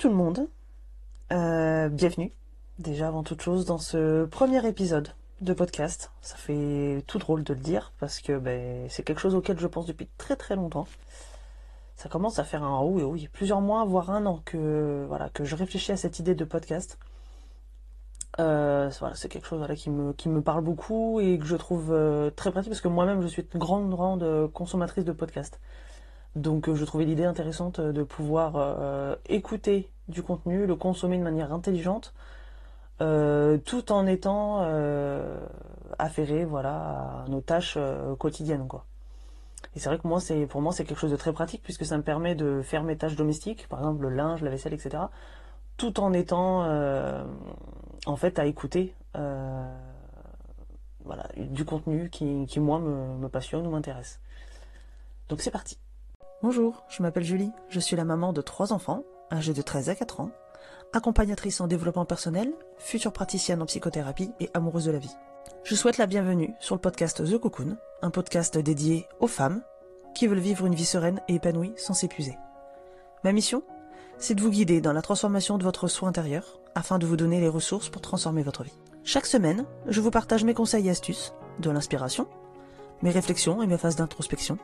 tout le monde, euh, bienvenue déjà avant toute chose dans ce premier épisode de podcast. Ça fait tout drôle de le dire parce que ben, c'est quelque chose auquel je pense depuis très très longtemps. Ça commence à faire un oui oui plusieurs mois voire un an que voilà que je réfléchis à cette idée de podcast. Euh, c'est quelque chose qui, me, qui me parle beaucoup et que je trouve euh, très pratique parce que moi-même je suis une grande grande consommatrice de podcasts. Donc je trouvais l'idée intéressante de pouvoir écouter du contenu, le consommer de manière intelligente, euh, tout en étant affairé voilà, à nos tâches quotidiennes. Quoi. Et c'est vrai que moi, pour moi, c'est quelque chose de très pratique puisque ça me permet de faire mes tâches domestiques, par exemple le linge, la vaisselle, etc., tout en étant en fait à écouter voilà, du contenu qui, qui moi me passionne ou m'intéresse. Donc c'est parti. Bonjour, je m'appelle Julie, je suis la maman de trois enfants, âgés de 13 à 4 ans, accompagnatrice en développement personnel, future praticienne en psychothérapie et amoureuse de la vie. Je souhaite la bienvenue sur le podcast The Cocoon, un podcast dédié aux femmes qui veulent vivre une vie sereine et épanouie sans s'épuiser. Ma mission C'est de vous guider dans la transformation de votre soi intérieur afin de vous donner les ressources pour transformer votre vie. Chaque semaine, je vous partage mes conseils et astuces, de l'inspiration, mes réflexions et mes phases d'introspection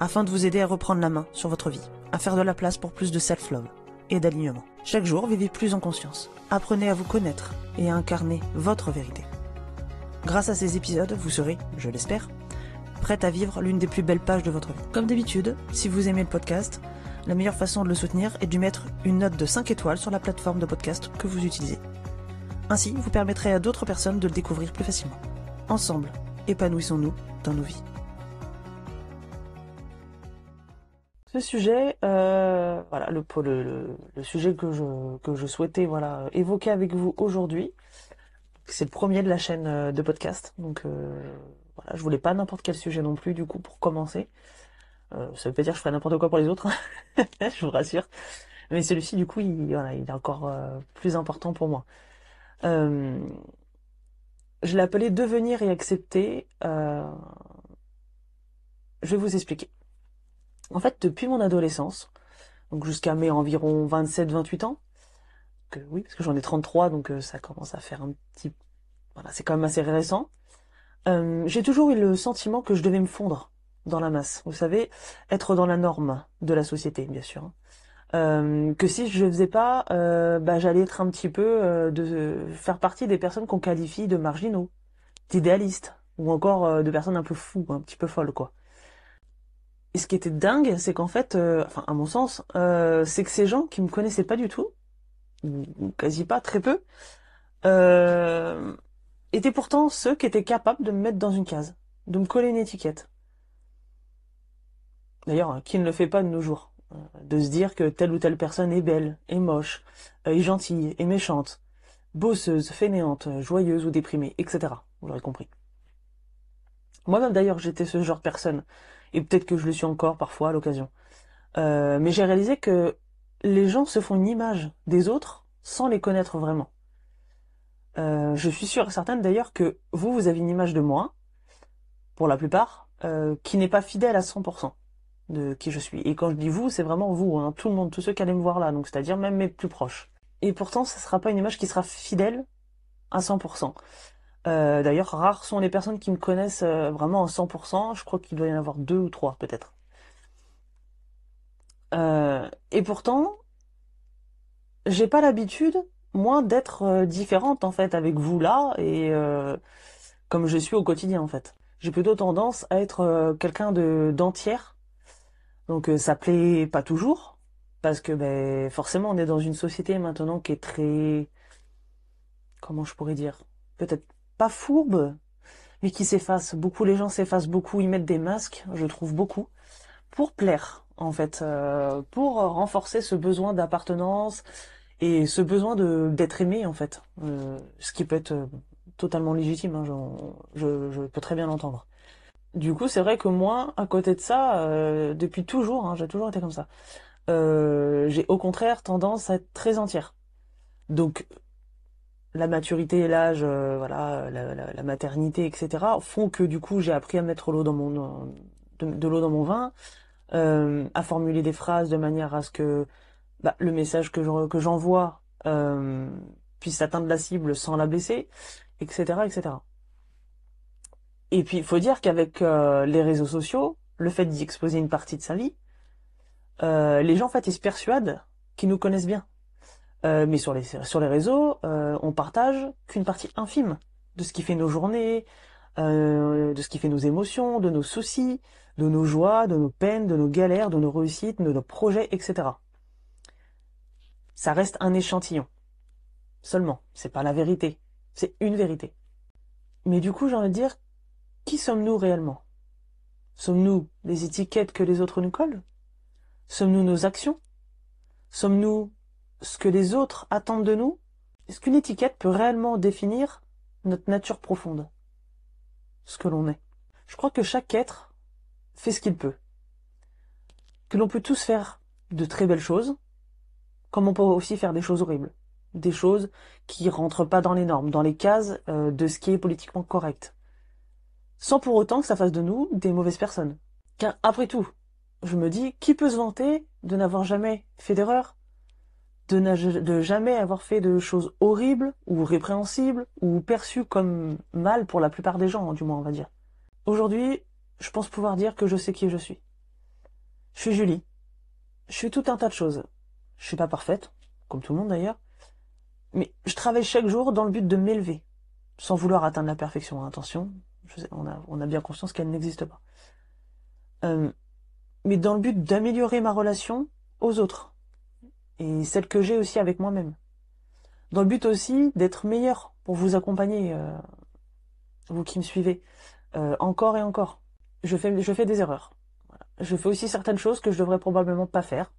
afin de vous aider à reprendre la main sur votre vie, à faire de la place pour plus de self-love et d'alignement. Chaque jour, vivez plus en conscience. Apprenez à vous connaître et à incarner votre vérité. Grâce à ces épisodes, vous serez, je l'espère, prête à vivre l'une des plus belles pages de votre vie. Comme d'habitude, si vous aimez le podcast, la meilleure façon de le soutenir est de mettre une note de 5 étoiles sur la plateforme de podcast que vous utilisez. Ainsi, vous permettrez à d'autres personnes de le découvrir plus facilement. Ensemble, épanouissons-nous dans nos vies. Ce sujet, euh, voilà, le, le, le, sujet que je, que je souhaitais voilà, évoquer avec vous aujourd'hui, c'est le premier de la chaîne euh, de podcast. Donc euh, voilà, je voulais pas n'importe quel sujet non plus, du coup, pour commencer. Ça veut pas dire que je ferai n'importe quoi pour les autres, je vous rassure. Mais celui-ci, du coup, il, voilà, il est encore plus important pour moi. Je l'ai appelé Devenir et accepter. je vais vous expliquer. En fait, depuis mon adolescence, donc jusqu'à mes environ 27-28 ans, que oui, parce que j'en ai 33, donc euh, ça commence à faire un petit... Voilà, c'est quand même assez récent. Euh, j'ai toujours eu le sentiment que je devais me fondre dans la masse. Vous savez, être dans la norme de la société, bien sûr. Euh, que si je faisais pas, bah, j'allais être un petit peu de faire partie des personnes qu'on qualifie de marginaux, d'idéalistes, ou encore de personnes un peu fous, un petit peu folles, quoi. Et ce qui était dingue, c'est qu'en fait, euh, enfin à mon sens, euh, c'est que ces gens qui me connaissaient pas du tout, ou quasi pas, très peu, euh, étaient pourtant ceux qui étaient capables de me mettre dans une case, de me coller une étiquette. D'ailleurs, qui ne le fait pas de nos jours De se dire que telle ou telle personne est belle, est moche, est gentille, est méchante, bosseuse, fainéante, joyeuse ou déprimée, etc. Vous l'aurez compris. Moi-même d'ailleurs, j'étais ce genre de personne et peut-être que je le suis encore parfois à l'occasion. Euh, mais j'ai réalisé que les gens se font une image des autres sans les connaître vraiment. Euh, je suis sûre et certaine d'ailleurs que vous, vous avez une image de moi, pour la plupart, euh, qui n'est pas fidèle à 100% de qui je suis. Et quand je dis vous, c'est vraiment vous, hein, tout le monde, tous ceux qui allaient me voir là, c'est-à-dire même mes plus proches. Et pourtant, ce ne sera pas une image qui sera fidèle à 100%. Euh, d'ailleurs, rares sont les personnes qui me connaissent euh, vraiment à 100%. Je crois qu'il doit y en avoir deux ou trois peut-être. Euh, et pourtant, j'ai pas l'habitude, moi, d'être différente en fait avec vous là et comme je suis au quotidien en fait. J'ai plutôt tendance à être quelqu'un de d'entière. Donc ça plaît pas toujours parce que ben forcément on est dans une société maintenant qui est très comment je pourrais dire peut-être pas fourbe, mais qui s'efface beaucoup. Les gens s'effacent beaucoup, ils mettent des masques, je trouve beaucoup, pour plaire, en fait, euh, pour renforcer ce besoin d'appartenance et ce besoin de d'être aimé, en fait. Euh, ce qui peut être euh, totalement légitime, hein, je, peux très bien l'entendre. Du coup, c'est vrai que moi, à côté de ça, depuis toujours, hein, j'ai toujours été comme ça. j'ai au contraire tendance à être très entière. Donc la maturité l'âge, euh, voilà, la, maternité, etc., font que du coup j'ai appris à mettre mon de, l'eau dans mon vin, euh, à formuler des phrases de manière à ce que bah, le message que j'envoie euh, puisse atteindre la cible sans la blesser, etc., etc. Et puis, il faut dire qu'avec euh, les réseaux sociaux, le fait d'y exposer une partie de sa vie, euh, les gens en fait ils se persuadent qu'ils nous connaissent bien. Euh, mais sur les sur les réseaux, euh, on partage qu'une partie infime de ce qui fait nos journées, de ce qui fait nos émotions, de nos soucis, de nos joies, de nos peines, de nos galères, de nos réussites, de nos projets, etc. Ça reste un échantillon. Seulement, c'est pas la vérité, c'est une vérité. Mais du coup, j'ai envie de dire, qui sommes-nous réellement? Sommes-nous les étiquettes que les autres nous collent? Sommes-nous nos actions? Sommes-nous ce que les autres attendent de nous? Est-ce qu'une étiquette peut réellement définir notre nature profonde? Ce que l'on est Je crois que chaque être fait ce qu'il peut. Que l'on peut tous faire de très belles choses, comme on peut aussi faire des choses horribles. Des choses qui rentrent pas dans les normes, dans les cases euh, de ce qui est politiquement correct. Sans pour autant que ça fasse de nous des mauvaises personnes. Car après tout, je me dis, qui peut se vanter de n'avoir jamais fait d'erreur? De, jamais avoir fait de choses horribles ou répréhensibles ou perçues comme mal pour la plupart des gens, du moins on va dire. Aujourd'hui, je pense pouvoir dire que je sais qui je suis. Je suis Julie. Je suis tout un tas de choses. Je suis pas parfaite, comme tout le monde d'ailleurs, mais je travaille chaque jour dans le but de m'élever, sans vouloir atteindre la perfection. Attention, on, a, on a bien conscience qu'elle n'existe pas. Euh, mais dans le but d'améliorer ma relation aux autres et celle que j'ai aussi avec moi-même. Dans le but aussi d'être meilleur pour vous accompagner, euh, vous qui me suivez, euh, encore et encore. Je fais, des erreurs. Je fais aussi certaines choses que je devrais probablement pas faire.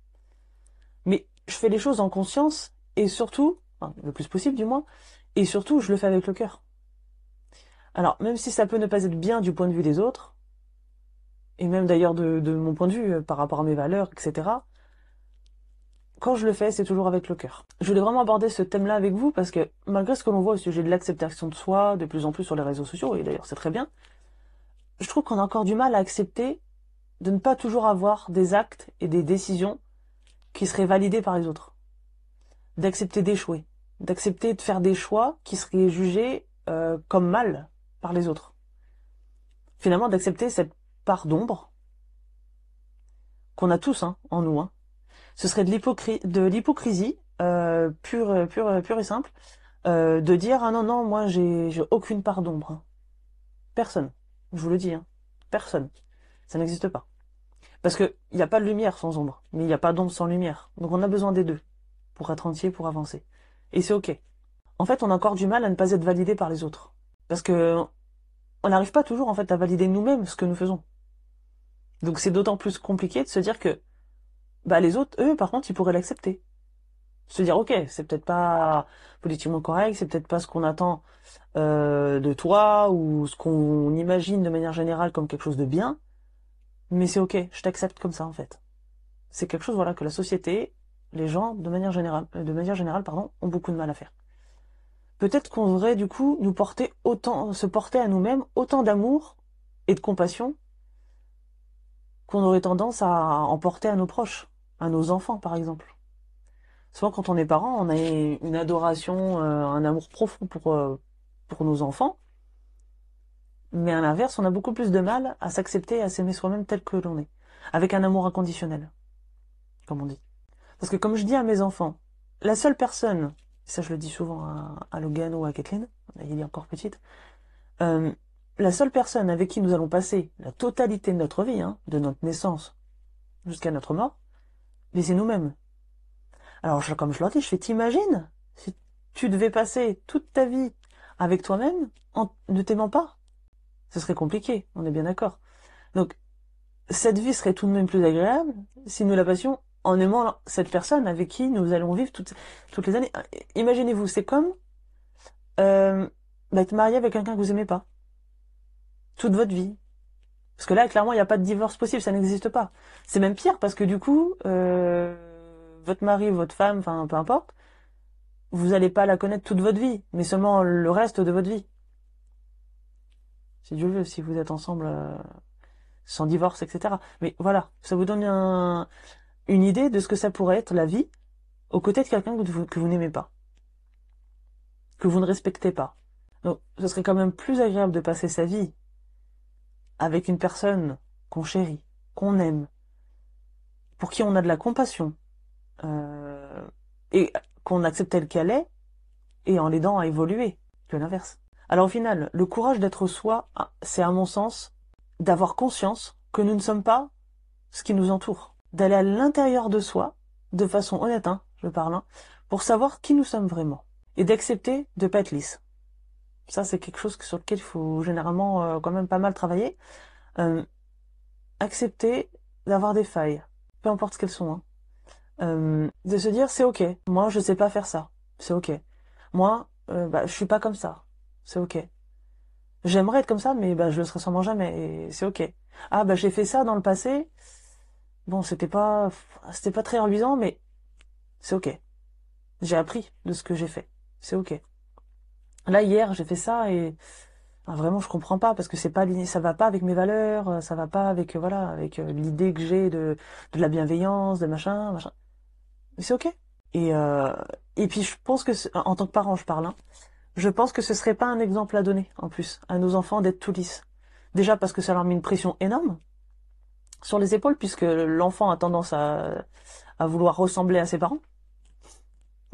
Mais je fais les choses en conscience et surtout, le plus possible du moins, et surtout je le fais avec le cœur. Alors même si ça peut ne pas être bien du point de vue des autres, et même d'ailleurs de, mon point de vue euh, par rapport à mes valeurs, etc. Quand je le fais, c'est toujours avec le cœur. Je voulais vraiment aborder ce thème-là avec vous parce que malgré ce que l'on voit au sujet de l'acceptation de soi de plus en plus sur les réseaux sociaux, et d'ailleurs c'est très bien, je trouve qu'on a encore du mal à accepter de ne pas toujours avoir des actes et des décisions qui seraient validés par les autres. D'accepter d'échouer. D'accepter de faire des choix qui seraient jugés euh, comme mal par les autres. Finalement, d'accepter cette part d'ombre qu'on a tous hein, en nous. Hein. Ce serait de l'hypocrisie euh, pure, et simple euh, de dire ah non non moi j'ai aucune part d'ombre. Hein. Personne, je vous le dis, hein. personne. Ça n'existe pas. Parce qu'il n'y a pas de lumière sans ombre, mais il n'y a pas d'ombre sans lumière. Donc on a besoin des deux pour être entier, pour avancer. Et c'est ok. En fait, on a encore du mal à ne pas être validé par les autres. Parce que on n'arrive pas toujours en fait à valider nous-mêmes ce que nous faisons. Donc c'est d'autant plus compliqué de se dire que bah les autres, eux, par contre, ils pourraient l'accepter. Se dire ok, c'est peut-être pas politiquement correct, c'est peut-être pas ce qu'on attend euh, de toi ou ce qu'on imagine de manière générale comme quelque chose de bien, mais c'est ok, je t'accepte comme ça en fait. C'est quelque chose voilà que la société, les gens de manière générale, pardon, ont beaucoup de mal à faire. Peut-être qu'on devrait du coup nous porter autant, se porter à nous-mêmes autant d'amour et de compassion qu'on aurait tendance à emporter à nos proches, à nos enfants par exemple. Souvent quand on est parent, on a une adoration, euh, un amour profond pour, euh, pour nos enfants, mais à l'inverse, on a beaucoup plus de mal à s'accepter et à s'aimer soi-même tel que l'on est, avec un amour inconditionnel, comme on dit. Parce que comme je dis à mes enfants, la seule personne, ça je le dis souvent à, Logan ou à Kathleen, il est encore petite, euh, la seule personne avec qui nous allons passer la totalité de notre vie, hein, de notre naissance jusqu'à notre mort, c'est nous-mêmes. Alors, comme je leur dis, je fais, t'imagines si tu devais passer toute ta vie avec toi-même en ne t'aimant pas? Ce serait compliqué, on est bien d'accord. Donc, cette vie serait tout de même plus agréable si nous la passions en aimant cette personne avec qui nous allons vivre toutes, les années. Imaginez-vous, c'est comme euh, être marié avec quelqu'un que vous aimez pas toute votre vie. Parce que là, clairement, il n'y a pas de divorce possible, ça n'existe pas. C'est même pire parce que du coup, euh, votre mari, votre femme, enfin peu importe, vous n'allez pas la connaître toute votre vie, mais seulement le reste de votre vie. Si Dieu veut, si vous êtes ensemble euh, sans divorce, etc. Mais voilà, ça vous donne une idée de ce que ça pourrait être la vie aux côtés de quelqu'un que vous, que vous n'aimez pas, que vous ne respectez pas. Donc, ce serait quand même plus agréable de passer sa vie avec une personne qu'on chérit, qu'on aime, pour qui on a de la compassion, euh, et qu'on accepte telle qu'elle est, et en l'aidant à évoluer, que l'inverse. Alors au final, le courage d'être soi, ah, c'est à mon sens d'avoir conscience que nous ne sommes pas ce qui nous entoure, d'aller à l'intérieur de soi, de façon honnête, hein, je parle, hein, pour savoir qui nous sommes vraiment, et d'accepter de pas être lisse. Ça, c'est quelque chose sur lequel il faut généralement euh, quand même pas mal travailler. Euh, accepter d'avoir des failles, peu importe ce qu'elles sont. Hein. Euh, de se dire, c'est ok, moi je sais pas faire ça, c'est ok. Moi, bah, je suis pas comme ça, c'est ok. J'aimerais être comme ça, mais bah, je le serai sûrement jamais, et c'est ok. Ah bah j'ai fait ça dans le passé, bon c'était pas c'était pas très reluisant, mais c'est ok. J'ai appris de ce que j'ai fait, c'est ok. Là hier j'ai fait ça et ah, vraiment je comprends pas parce que c'est pas ça va pas avec mes valeurs, ça va pas avec voilà avec euh, l'idée que j'ai de de la bienveillance, de machin machin. Mais c'est ok. Et euh, et puis je pense que en tant que parent je parle. Hein, je pense que ce serait pas un exemple à donner, en plus, à nos enfants d'être tout lisses. Déjà parce que ça leur met une pression énorme sur les épaules, puisque l'enfant a tendance à, à vouloir ressembler à ses parents.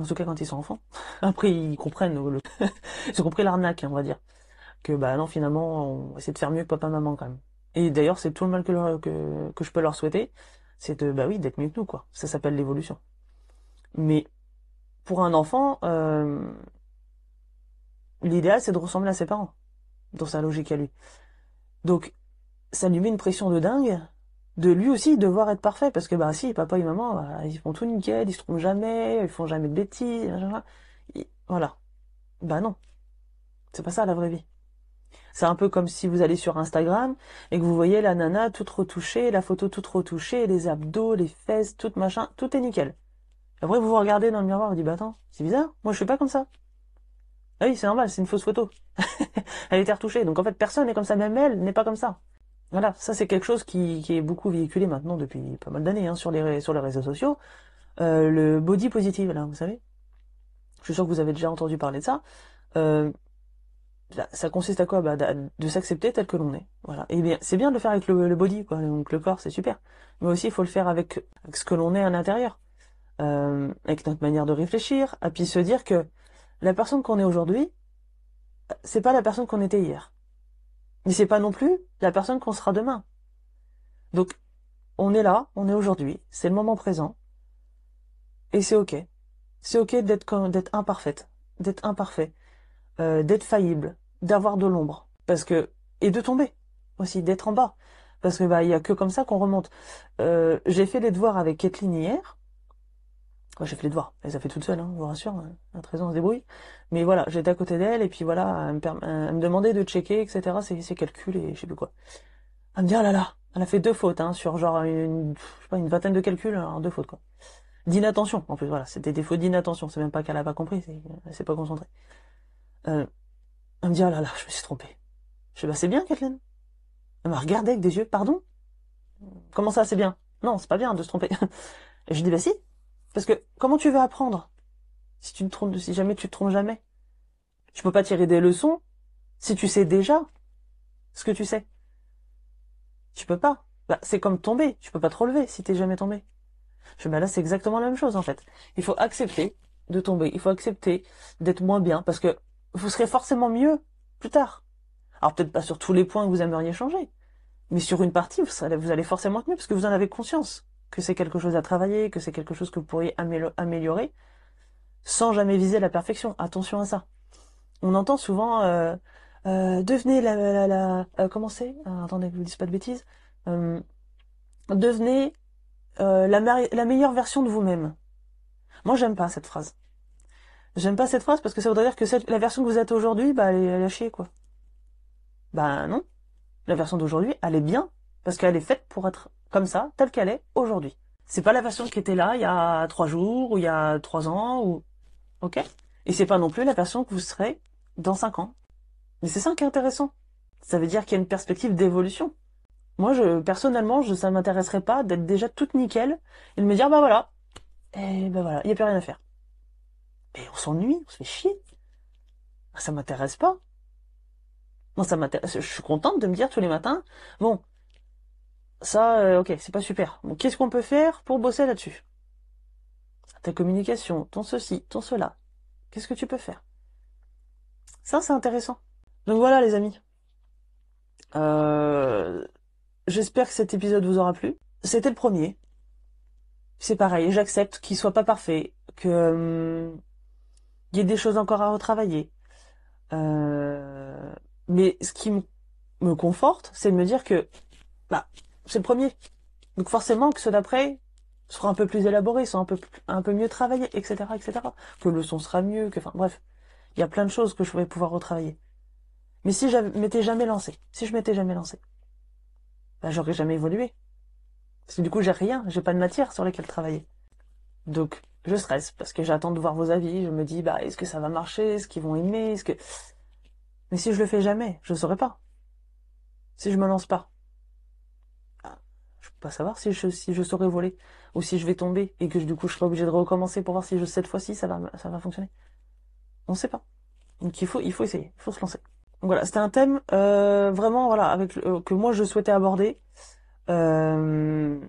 En tout cas quand ils sont enfants. Après ils comprennent le... ils ont compris l'arnaque, on va dire. Que bah non finalement on essaie de faire mieux que papa maman quand même. Et d'ailleurs c'est tout le mal que, que, je peux leur souhaiter, c'est de bah oui d'être mieux que nous quoi. Ça s'appelle l'évolution. Mais pour un enfant, euh, l'idéal c'est de ressembler à ses parents, dans sa logique à lui. Donc, ça lui met une pression de dingue, de lui aussi devoir être parfait, parce que bah si, papa et maman, bah, ils font tout nickel, ils se trompent jamais, ils font jamais de bêtises, voilà. Bah non, c'est pas ça la vraie vie. C'est un peu comme si vous allez sur Instagram et que vous voyez la nana toute retouchée, la photo toute retouchée, les abdos, les fesses, tout machin, tout est nickel. Après vous vous regardez dans le miroir vous dites bah attends, c'est bizarre, moi je suis pas comme ça. Ah oui, c'est normal, c'est une fausse photo. elle était retouchée. Donc en fait, personne n'est comme ça, même elle n'est pas comme ça. Voilà, ça c'est quelque chose qui, est beaucoup véhiculé maintenant depuis pas mal d'années hein, sur, les, sur les réseaux sociaux. Euh, le body positive, là, vous savez. Je suis sûr que vous avez déjà entendu parler de ça. Euh, ça consiste à quoi? Bah, De s'accepter tel que l'on est. Voilà. Et bien, c'est bien de le faire avec le, body, quoi. Donc le corps, c'est super. Mais aussi, il faut le faire avec, ce que l'on est à l'intérieur. Euh, avec notre manière de réfléchir, et puis se dire que la personne qu'on est aujourd'hui, c'est pas la personne qu'on était hier. Mais c'est pas non plus la personne qu'on sera demain. Donc, on est là, on est aujourd'hui, c'est le moment présent, et c'est ok. C'est ok d'être d'être imparfaite, d'être imparfait, euh, d'être faillible, d'avoir de l'ombre, parce que et de tomber aussi, d'être en bas, parce que bah il y a que comme ça qu'on remonte. Euh, j'ai fait les devoirs avec Kathleen hier, j'ai fait les devoirs. Elle les a fait toute seule, hein, je vous rassure. Hein. À 13 ans, on se débrouille. Mais voilà, j'étais à côté d'elle, et puis voilà, elle me, demandait de checker, etc., ses, ses calculs, et je sais plus quoi. Elle me dit, oh là là, elle a fait deux fautes, hein, sur genre une, vingtaine de calculs, alors deux fautes, quoi. D'inattention, en plus, voilà, c'était des fautes d'inattention, c'est même pas qu'elle a pas compris, elle s'est pas concentrée. Euh, elle me dit, oh là là, je me suis trompée. Je sais bah c'est bien, Kathleen. Elle m'a regardé avec des yeux, pardon? Comment ça, c'est bien? Non, c'est pas bien de se tromper. et je dis, bah si, parce que comment tu veux apprendre si tu ne trompes, si jamais tu te trompes jamais? Tu peux pas tirer des leçons si tu sais déjà ce que tu sais. Tu peux pas. Bah, c'est comme tomber. Tu peux pas te relever si t'es jamais tombé. Je bah là c'est exactement la même chose en fait. Il faut accepter de tomber. Il faut accepter d'être moins bien parce que vous serez forcément mieux plus tard. Alors peut-être pas sur tous les points que vous aimeriez changer, mais sur une partie vous, vous allez forcément être mieux parce que vous en avez conscience que c'est quelque chose à travailler, que c'est quelque chose que vous pourriez améliorer, sans jamais viser la perfection. Attention à ça. On entend souvent euh, euh, devenez la, euh, comment c'est? Ah, Attendez que je vous dise pas de bêtises. Devenez la, la meilleure version de vous-même. Moi, j'aime pas cette phrase. J'aime pas cette phrase parce que ça voudrait dire que la version que vous êtes aujourd'hui, bah, elle est, elle est chier, quoi. Bah non. La version d'aujourd'hui, elle est bien parce qu'elle est faite pour être comme ça, telle qu'elle est aujourd'hui. C'est pas la version qui était là il y a trois jours ou il y a trois ans ou ok? Et c'est pas non plus la version que vous serez dans cinq ans. Mais c'est ça qui est intéressant. Ça veut dire qu'il y a une perspective d'évolution. Moi, je personnellement, je, ça m'intéresserait pas d'être déjà toute nickel et de me dire bah voilà, et ben voilà, il n'y a plus rien à faire. Et on s'ennuie, on se fait chier. Ça m'intéresse pas. Non, ça m'intéresse. Je suis contente de me dire tous les matins, bon, ça, euh, ok, c'est pas super. Bon, qu'est-ce qu'on peut faire pour bosser là-dessus? Ta communication, ton ceci, ton cela. Qu'est-ce que tu peux faire? Ça, c'est intéressant. Donc voilà, les amis. Euh, j'espère que cet épisode vous aura plu. C'était le premier. C'est pareil, j'accepte qu'il soit pas parfait, que hum, y ait des choses encore à retravailler. Euh, mais ce qui me conforte, c'est de me dire que bah c'est le premier. Donc forcément que ceux d'après seront un peu plus élaborés, sont un peu un peu mieux travaillés, etc., etc. Que le son sera mieux, que enfin bref, il y a plein de choses que je vais pouvoir retravailler. Mais si je m'étais jamais lancé, si je m'étais jamais lancé, bah, j'aurais jamais évolué. Parce que du coup, j'ai rien, j'ai pas de matière sur laquelle travailler. Donc, je stresse parce que j'attends de voir vos avis. Je me dis, bah, est-ce que ça va marcher Est-ce qu'ils vont aimer Est-ce que Mais si je le fais jamais, je saurais pas. Si je me lance pas, je peux pas savoir si je saurais voler ou si je vais tomber et que du coup je serai obligé de recommencer pour voir si cette fois-ci ça va fonctionner. On sait pas. Donc il faut essayer, il faut se lancer voilà, c'était un thème euh, vraiment voilà euh, que moi je souhaitais aborder euh,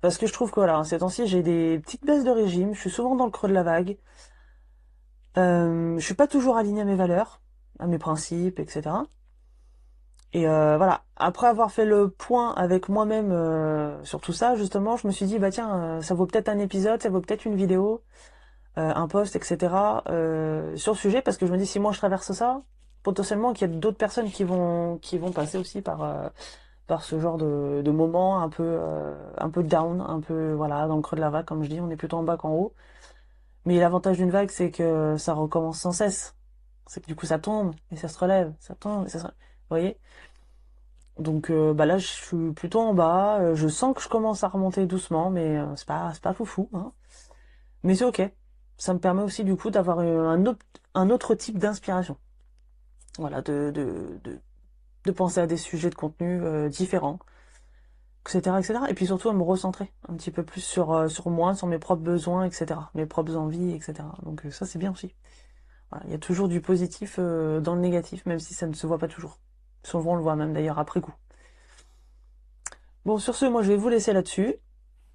parce que je trouve que voilà ces temps-ci j'ai des petites baisses de régime, je suis souvent dans le creux de la vague, je suis pas toujours aligné à mes valeurs, à mes principes, etc. Et voilà, après avoir fait le point avec moi-même sur tout ça, justement, je me suis dit bah tiens, ça vaut peut-être un épisode, ça vaut peut-être une vidéo, un post, etc. sur le sujet parce que je me dis si moi je traverse ça, potentiellement qu'il y a d'autres personnes qui vont qui vont passer aussi par euh, par ce genre de, moment un peu euh, un peu down, un peu voilà dans le creux de la vague comme je dis, on est plutôt en bas qu'en haut. Mais l'avantage d'une vague, c'est que ça recommence sans cesse. C'est que du coup ça tombe et ça se relève, ça tombe et ça se Vous voyez Donc euh, bah là je suis plutôt en bas, je sens que je commence à remonter doucement, mais c'est pas c'est pas foufou. Hein. Mais c'est ok. Ça me permet aussi du coup d'avoir un autre un autre type d'inspiration voilà, de, de, de, de, penser à des sujets de contenu euh, différents, etc., etc. Et puis surtout à me recentrer un petit peu plus sur, euh, sur moi, sur mes propres besoins, etc., mes propres envies, etc. Donc euh, ça c'est bien aussi. Il y a toujours du positif dans le négatif, même si ça ne se voit pas toujours. Souvent on le voit même d'ailleurs après coup. Bon, sur ce, moi je vais vous laisser là-dessus.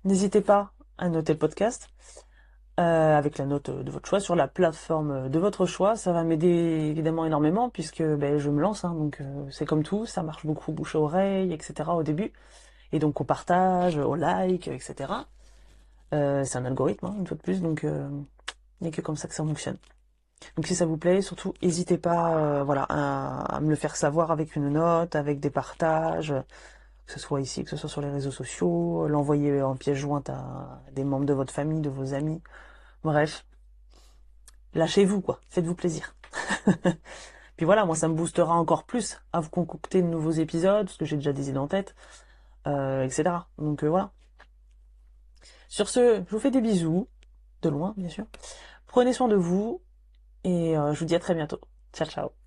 N'hésitez pas à noter le podcast. Euh, avec la note de votre choix sur la plateforme de votre choix. Ça va m'aider évidemment énormément puisque ben, je me lance, hein, donc euh, c'est comme tout, ça marche beaucoup bouche à oreille, etc. au début. Et donc au partage, au like, etc. Euh, c'est un algorithme, hein, une fois de plus, donc il n'y a que comme ça que ça fonctionne. Donc si ça vous plaît, surtout n'hésitez pas voilà, à, à, me le faire savoir avec une note, avec des partages, que ce soit ici, que ce soit sur les réseaux sociaux, l'envoyer en pièce jointe à des membres de votre famille, de vos amis. Bref, lâchez-vous quoi, faites-vous plaisir. Puis voilà, moi ça me boostera encore plus à vous concocter de nouveaux épisodes, parce que j'ai déjà des idées en tête, euh, etc. Donc euh, voilà. Sur ce, je vous fais des bisous, de loin bien sûr. Prenez soin de vous, et euh, je vous dis à très bientôt. Ciao ciao.